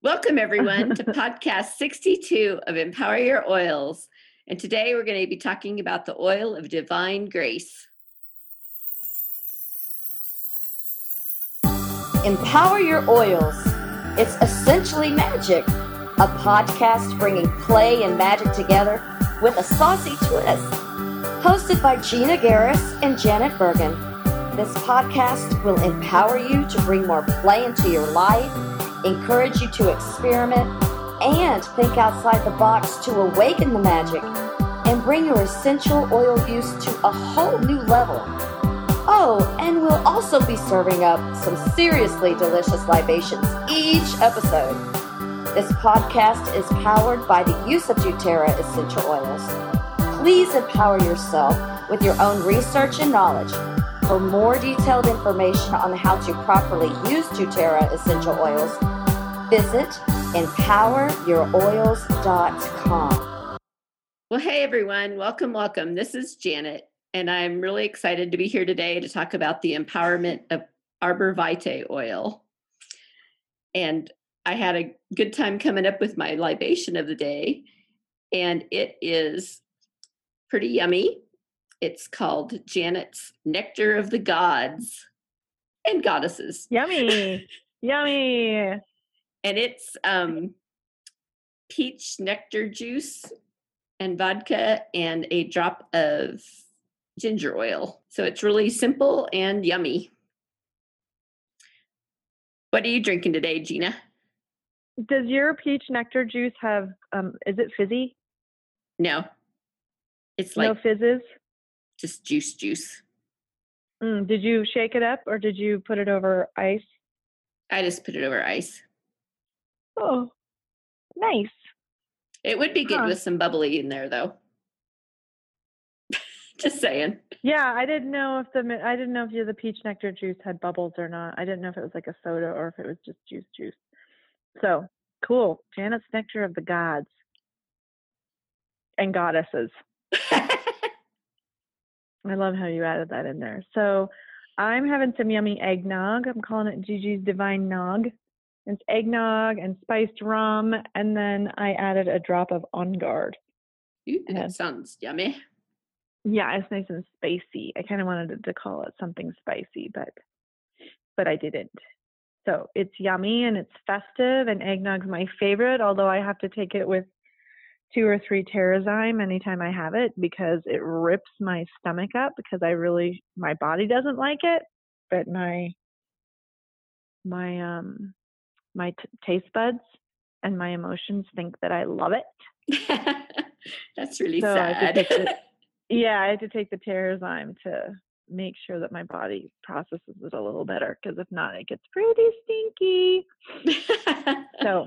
Welcome, everyone, to podcast 62 of Empower Your Oils. And today we're going to be talking about the oil of divine grace. Empower Your Oils. It's essentially magic, a podcast bringing play and magic together with a saucy twist. Hosted by Gina Garris and Janet Bergen. This podcast will empower you to bring more play into your life, encourage you to experiment, and think outside the box to awaken the magic and bring your essential oil use to a whole new level. Oh, and we'll also be serving up some seriously delicious libations each episode. This podcast is powered by the use of doTERRA essential oils. Please empower yourself with your own research and knowledge. For more detailed information on how to properly use doTERRA essential oils, visit empoweryouroils.com. Well, hey, everyone. Welcome, welcome. This is Janet, and I'm really excited to be here today to talk about the empowerment of Arbor Vitae oil. And I had a good time coming up with my libation of the day, and it is pretty yummy. It's called Janet's Nectar of the Gods and Goddesses. Yummy. Yummy. And it's um, peach nectar juice and vodka and a drop of ginger oil. So it's really simple and yummy. What are you drinking today, Gina? Does your peach nectar juice have um is it fizzy? No. It's like no fizzes? Just juice juice. Mm, did you shake it up or did you put it over ice? I just put it over ice. Oh. Nice. It would be good Huh. with some bubbly in there though. just saying. Yeah, I didn't know if the I didn't know if the peach nectar juice had bubbles or not. I didn't know if it was like a soda or if it was just juice juice. So cool. Janet's nectar of the gods and goddesses. I love how you added that in there. So I'm having some yummy eggnog. I'm calling it Gigi's Divine Nog. It's eggnog and spiced rum, and then I added a drop of On Guard. Ooh, that Yeah. sounds yummy. Yeah, it's nice and spicy. I kind of wanted to call it something spicy, but but I didn't. So it's yummy and it's festive, and eggnog's my favorite. Although I have to take it with two or three Terrazyme anytime I have it because it rips my stomach up because I really my body doesn't like it, but my my um my t- taste buds and my emotions think that I love it. That's really So sad. take it- Yeah, I had to take the Terrazyme to make sure that my body processes it a little better because if not, it gets pretty stinky. So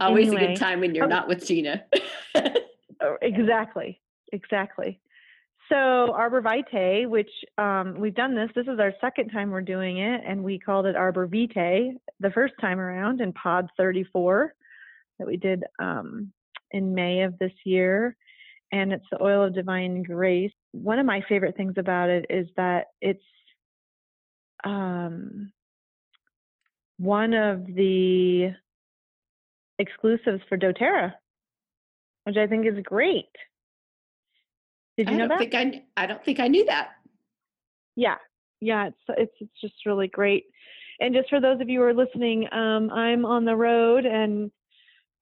Always a good time when you're Oh. not with Gina. Oh, exactly, exactly. So Arbor Vitae, which um, we've done this. This is our second time we're doing it, and we called it Arbor Vitae the first time around in Pod 34 that we did um, in May of this year. And it's the oil of divine grace. One of my favorite things about it is that it's um, one of the exclusives for DoTerra, which I think is great. Did you I know don't that? think I I don't think I knew that. Yeah, yeah, it's it's it's just really great. And just for those of you who are listening, um, I'm on the road, and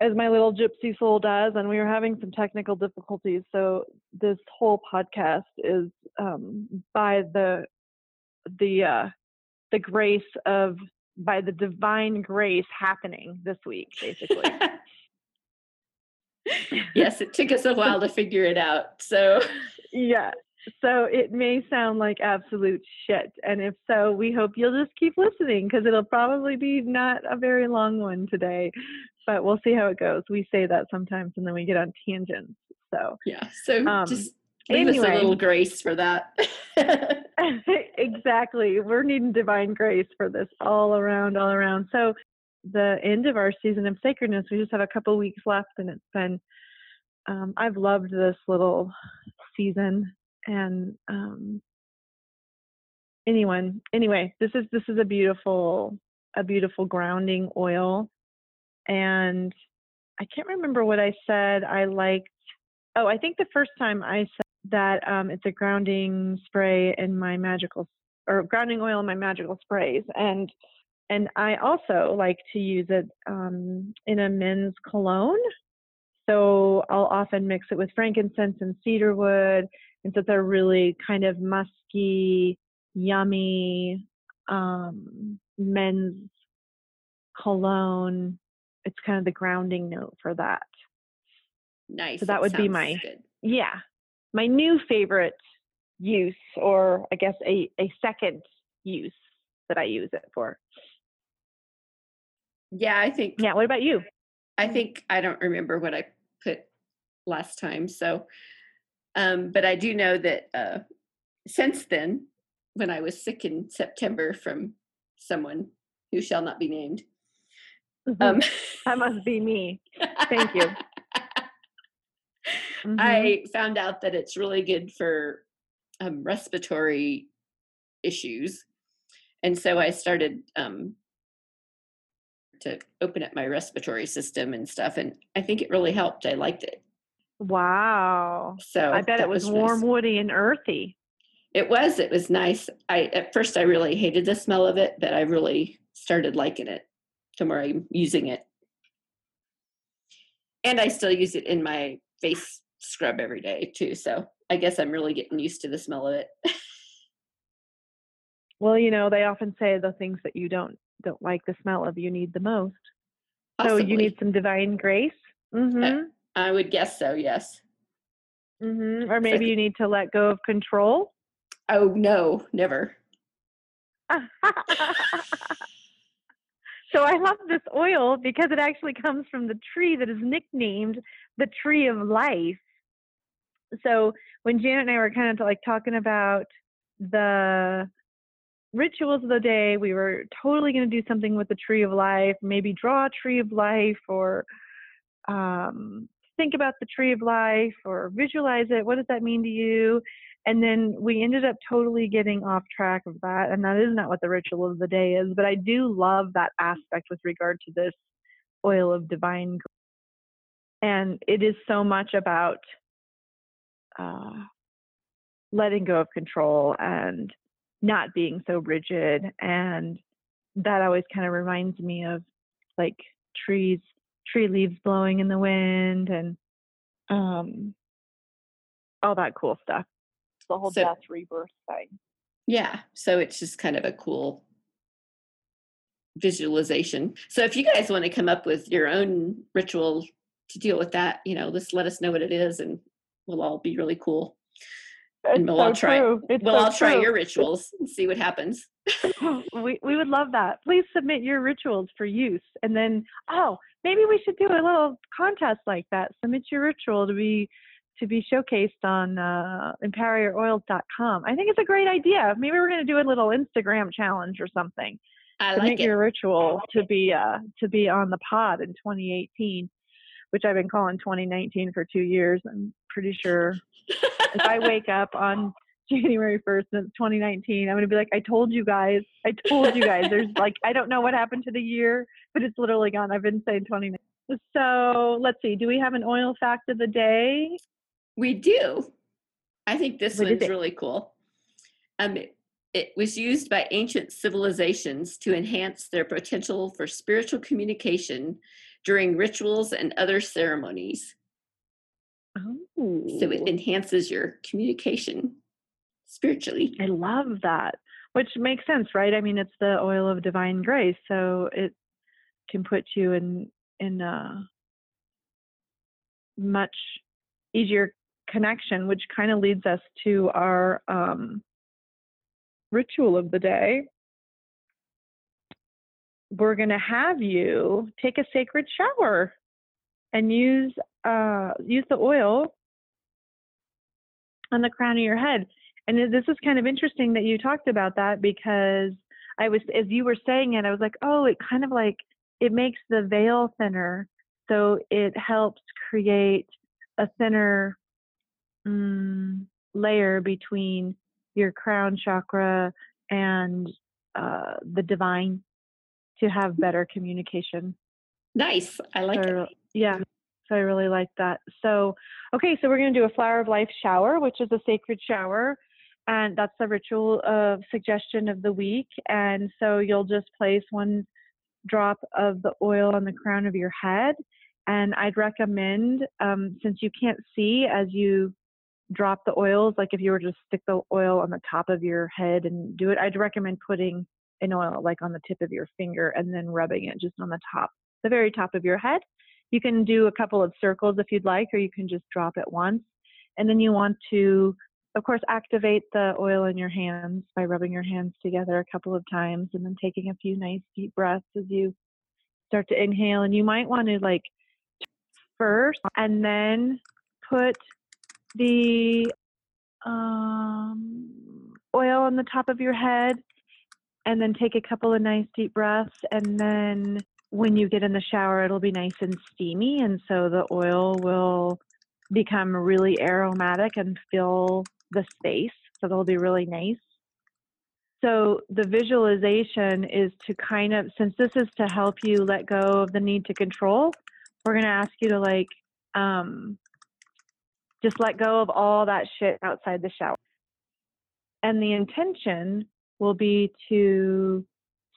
as my little gypsy soul does, and we were having some technical difficulties. So this whole podcast is um, by the the uh, the grace of by the divine grace happening this week, basically. yes, it took us a while to figure it out. So yeah. So it may sound like absolute shit. And if so, we hope you'll just keep listening because it'll probably be not a very long one today, but we'll see how it goes. We say that sometimes and then we get on tangents. So yeah, so Um, just leave us a little grace for that. exactly. We're needing divine grace for this all around, all around. So the end of our season of sacredness, we just have a couple weeks left and it's been um, I've loved this little season and um anyone anyway, this is this is a beautiful a beautiful grounding oil and I can't remember what I said. I liked. Oh, I think the first time I said that um, it's a grounding spray in my magical or grounding oil in my magical sprays, and and I also like to use it um, in a men's cologne. So I'll often mix it with frankincense and cedarwood, and so they're really kind of musky, yummy um, men's cologne. It's kind of the grounding note for that. Nice. So that would be my good. yeah, my new favorite use, or I guess a a second use that I use it for. Yeah, I think Yeah. What about you? I think I don't remember what I put last time. So, um, but I do know that uh, since then, when I was sick in September from someone who shall not be named, um, that must be me. Thank you. Mhm. I found out that it's really good for um, respiratory issues, and so I started um, to open up my respiratory system and stuff, and I think it really helped. I liked it. wow. So I bet it was, nice. warm, woody, and earthy. It was. It was nice. I at first I really hated the smell of it, but I really started liking it the more I'm using it. And I still use it in my face scrub every day too. So I guess I'm really getting used to the smell of it. Well, you know, they often say the things that you don't don't like the smell of you need the most. So you need some divine grace. Mm-hmm. I would guess so. Yes. mm-hmm. Or maybe you need to let go of control. Oh no, never. so I love this oil because it actually comes from the tree that is nicknamed the tree of life. So when Janet and I were kind of like talking about the rituals of the day, we were totally going to do something with the tree of life, maybe draw a tree of life or um, think about the tree of life or visualize it. What does that mean to you? And then we ended up totally getting off track of that. And that is not what the ritual of the day is. But I do love that aspect with regard to this oil of divine. And it is so much about uh, letting go of control and not being so rigid. And that always kind of reminds me of like trees, tree leaves blowing in the wind and um, all that cool stuff the whole So- death rebirth thing. Yeah. So it's just kind of a cool visualization. So if you guys want to come up with your own ritual to deal with that, you know, just let us know what it is and we'll all be really cool. It's we'll all try- true. It's We'll so all try true. your rituals and see what happens. we we would love that. Please submit your rituals for use, and then oh, maybe we should do a little contest like that. Submit your ritual to be to be showcased on uh, empoweryouroils.com. I think it's a great idea. Maybe we're going to do a little Instagram challenge or something. I submit like it. your ritual to be uh to be on the pod in 2018 which i've been calling 2019 for two years i'm pretty sure. If i wake up on january 1st and it's 2019 i'm going to be like i told you guys i told you guys. There's like i don't know what happened to the year but it's literally gone. I've been saying 2019 so let's see do we have an oil fact of the day? We do. I think this What is one's really cool. Um, it, it was used by ancient civilizations to enhance their potential for spiritual communication during rituals and other ceremonies. oh So it enhances your communication spiritually. I love that, which makes sense, right? I mean, it's the oil of divine grace, so it can put you in in a much easier connection, which kind of leads us to our um, ritual of the day. We're going to have you take a sacred shower and use uh, use the oil on the crown of your head. And this is kind of interesting that you talked about that because I was, as you were saying it, I was like, oh, it kind of like, it makes the veil thinner. So it helps create a thinner mm, layer between your crown chakra and uh, the divine to have better communication. Nice. I like so, it. Yeah. So I really like that. So, okay, so we're going to do a flower of life shower, which is a sacred shower. And that's the ritual of suggestion of the week. And so you'll just place one drop of the oil on the crown of your head. And I'd recommend, um, since you can't see as you drop the oils, like if you were to stick the oil on the top of your head and do it, I'd recommend putting an oil like on the tip of your finger and then rubbing it just on the top, the very top of your head. You can do a couple of circles if you'd like, or you can just drop it once. And then you want to, of course, activate the oil in your hands by rubbing your hands together a couple of times and then taking a few nice deep breaths as you start to inhale. And you might want to like first and then put the um, oil on the top of your head and then take a couple of nice deep breaths and then when you get in the shower it'll be nice and steamy and so the oil will become really aromatic and fill the space so they'll be really nice. So the visualization is to kind of since this is to help you let go of the need to control we're going to ask you to like um, just let go of all that shit outside the shower. And the intention will be to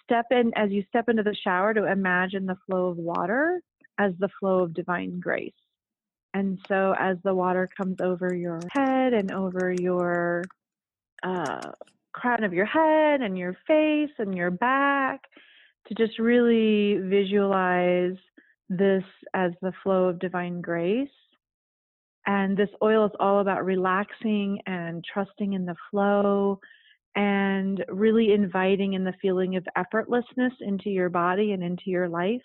step in as you step into the shower to imagine the flow of water as the flow of divine grace. And so as the water comes over your head and over your uh, crown of your head and your face and your back, to just really visualize this as the flow of divine grace. And this oil is all about relaxing and trusting in the flow and really inviting in the feeling of effortlessness into your body and into your life.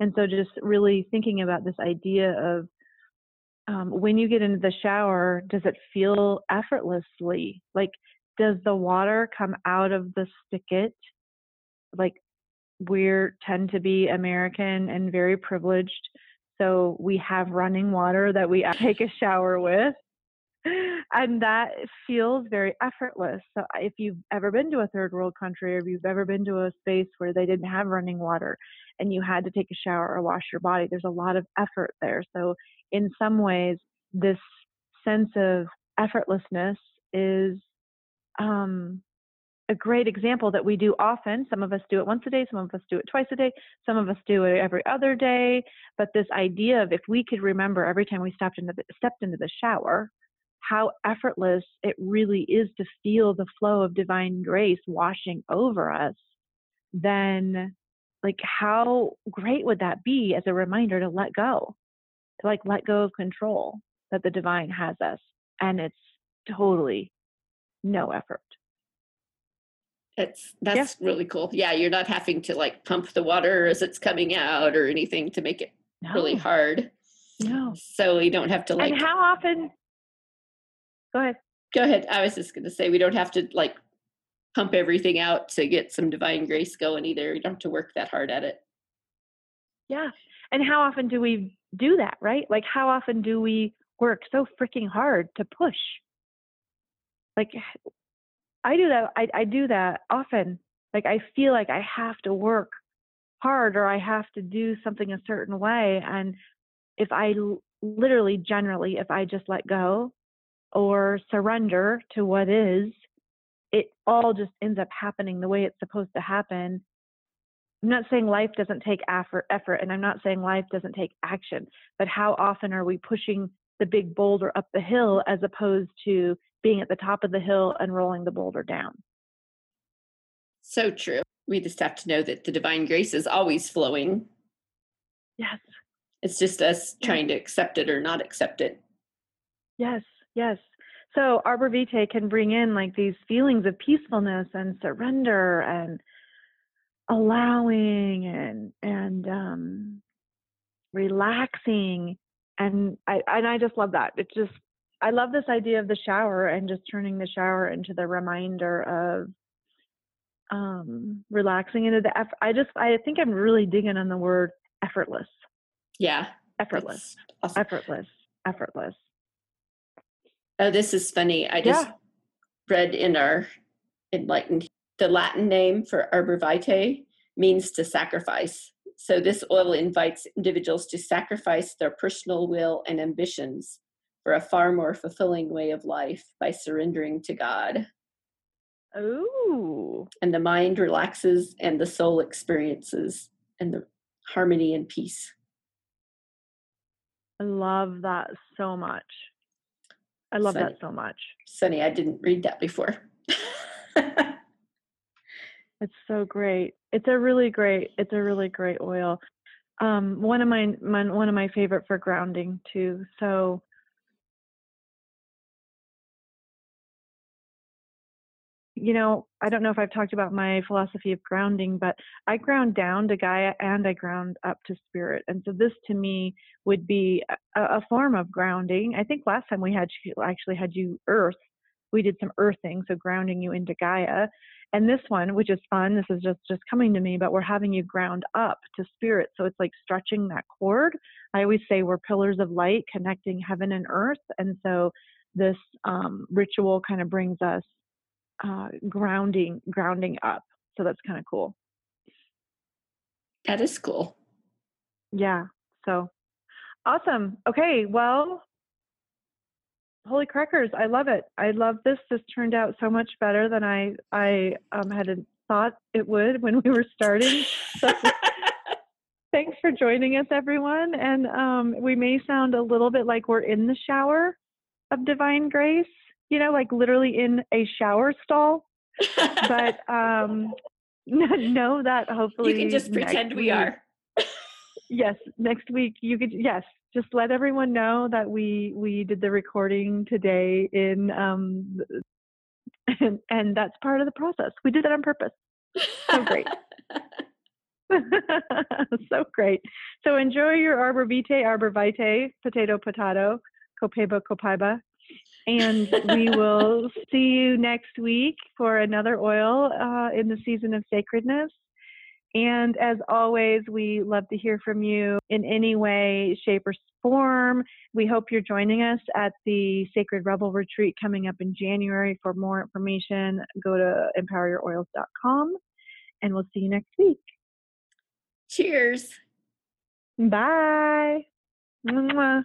And so just really thinking about this idea of um, when you get into the shower, does it feel effortlessly? Like, does the water come out of the spigot? Like, we tend to be American and very privileged. So we have running water that we take a shower with and that feels very effortless. So if you've ever been to a third world country or if you've ever been to a space where they didn't have running water and you had to take a shower or wash your body, there's a lot of effort there. So in some ways, this sense of effortlessness is um, a great example that we do often. Some of us do it once a day, some of us do it twice a day, some of us do it every other day. But this idea of if we could remember every time we into the, stepped into the shower, how effortless it really is to feel the flow of divine grace washing over us, then like how great would that be as a reminder to let go, to like let go of control that the divine has us. And it's totally no effort. It's that's yeah. really cool. Yeah, you're not having to like pump the water as it's coming out or anything to make it no. really hard. No. So you don't have to like And how often Go ahead. Go ahead. I was just going to say we don't have to like pump everything out to get some divine grace going either. You don't have to work that hard at it. Yeah. And how often do we do that, right? Like, how often do we work so freaking hard to push? Like, I do that. I, I do that often. Like, I feel like I have to work hard or I have to do something a certain way. And if I literally, generally, if I just let go or surrender to what is, it all just ends up happening the way it's supposed to happen. I'm not saying life doesn't take effort, effort, and I'm not saying life doesn't take action, but how often are we pushing the big boulder up the hill as opposed to being at the top of the hill and rolling the boulder down? So true. We just have to know that the divine grace is always flowing. Yes. It's just us trying to accept it or not accept it. Yes. Yes. So Arbor Vitae can bring in like these feelings of peacefulness and surrender and allowing and and um, relaxing and I and I just love that. It just I love this idea of the shower and just turning the shower into the reminder of um, relaxing into the I just I think I'm really digging on the word effortless. Yeah. Effortless. Awesome. Effortless. Effortless. Oh, this is funny. I just yeah. read in our enlightened the Latin name for arbor vitae means to sacrifice. so this oil invites individuals to sacrifice their personal will and ambitions for a far more fulfilling way of life by surrendering to God. Ooh. And the mind relaxes and the soul experiences and the harmony and peace. I love that so much. I love Sunny. that so much. Sunny, I didn't read that before. It's so great. It's a really great. It's a really great oil. Um, one of my, my one of my favorite for grounding too. So you know, I don't know if I've talked about my philosophy of grounding, but I ground down to Gaia and I ground up to spirit. And so this to me would be a, a form of grounding. I think last time we had actually had you earth. We did some earthing, so grounding you into Gaia. And this one, which is fun, this is just just coming to me, but we're having you ground up to spirit. So it's like stretching that cord. I always say we're pillars of light connecting heaven and earth. And so this um, ritual kind of brings us uh, grounding grounding up so that's kind of cool that is cool. yeah so awesome okay well holy crackers i love it i love this this turned out so much better than i i um, had thought it would when we were starting so thanks for joining us everyone and um, we may sound a little bit like we're in the shower of divine grace you know like literally in a shower stall. But um know that hopefully you can just pretend we week- are. yes next week you could yes just let everyone know that we we did the recording today in um and, and that's part of the process. We did that on purpose. So great. So great. So enjoy your arbor vitae arbor vitae potato potato copaiba copaiba and we will see you next week for another oil uh, in the season of sacredness. And as always, we love to hear from you in any way, shape, or form. We hope you're joining us at the Sacred Rebel Retreat coming up in January. For more information, go to empoweryouroils.com and we'll see you next week. Cheers. Bye. Mwah.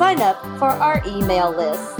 sign up for our email list.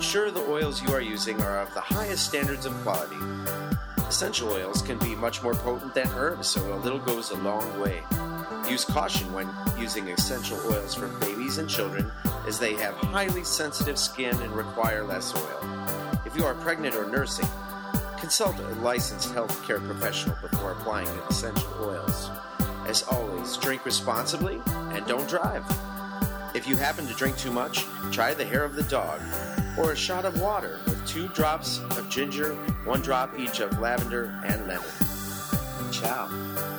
Ensure the oils you are using are of the highest standards of quality. Essential oils can be much more potent than herbs, so a little goes a long way. Use caution when using essential oils for babies and children, as they have highly sensitive skin and require less oil. If you are pregnant or nursing, consult a licensed healthcare professional before applying essential oils. As always, drink responsibly and don't drive. If you happen to drink too much, try the hair of the dog or a shot of water with two drops of ginger, one drop each of lavender and lemon. Ciao.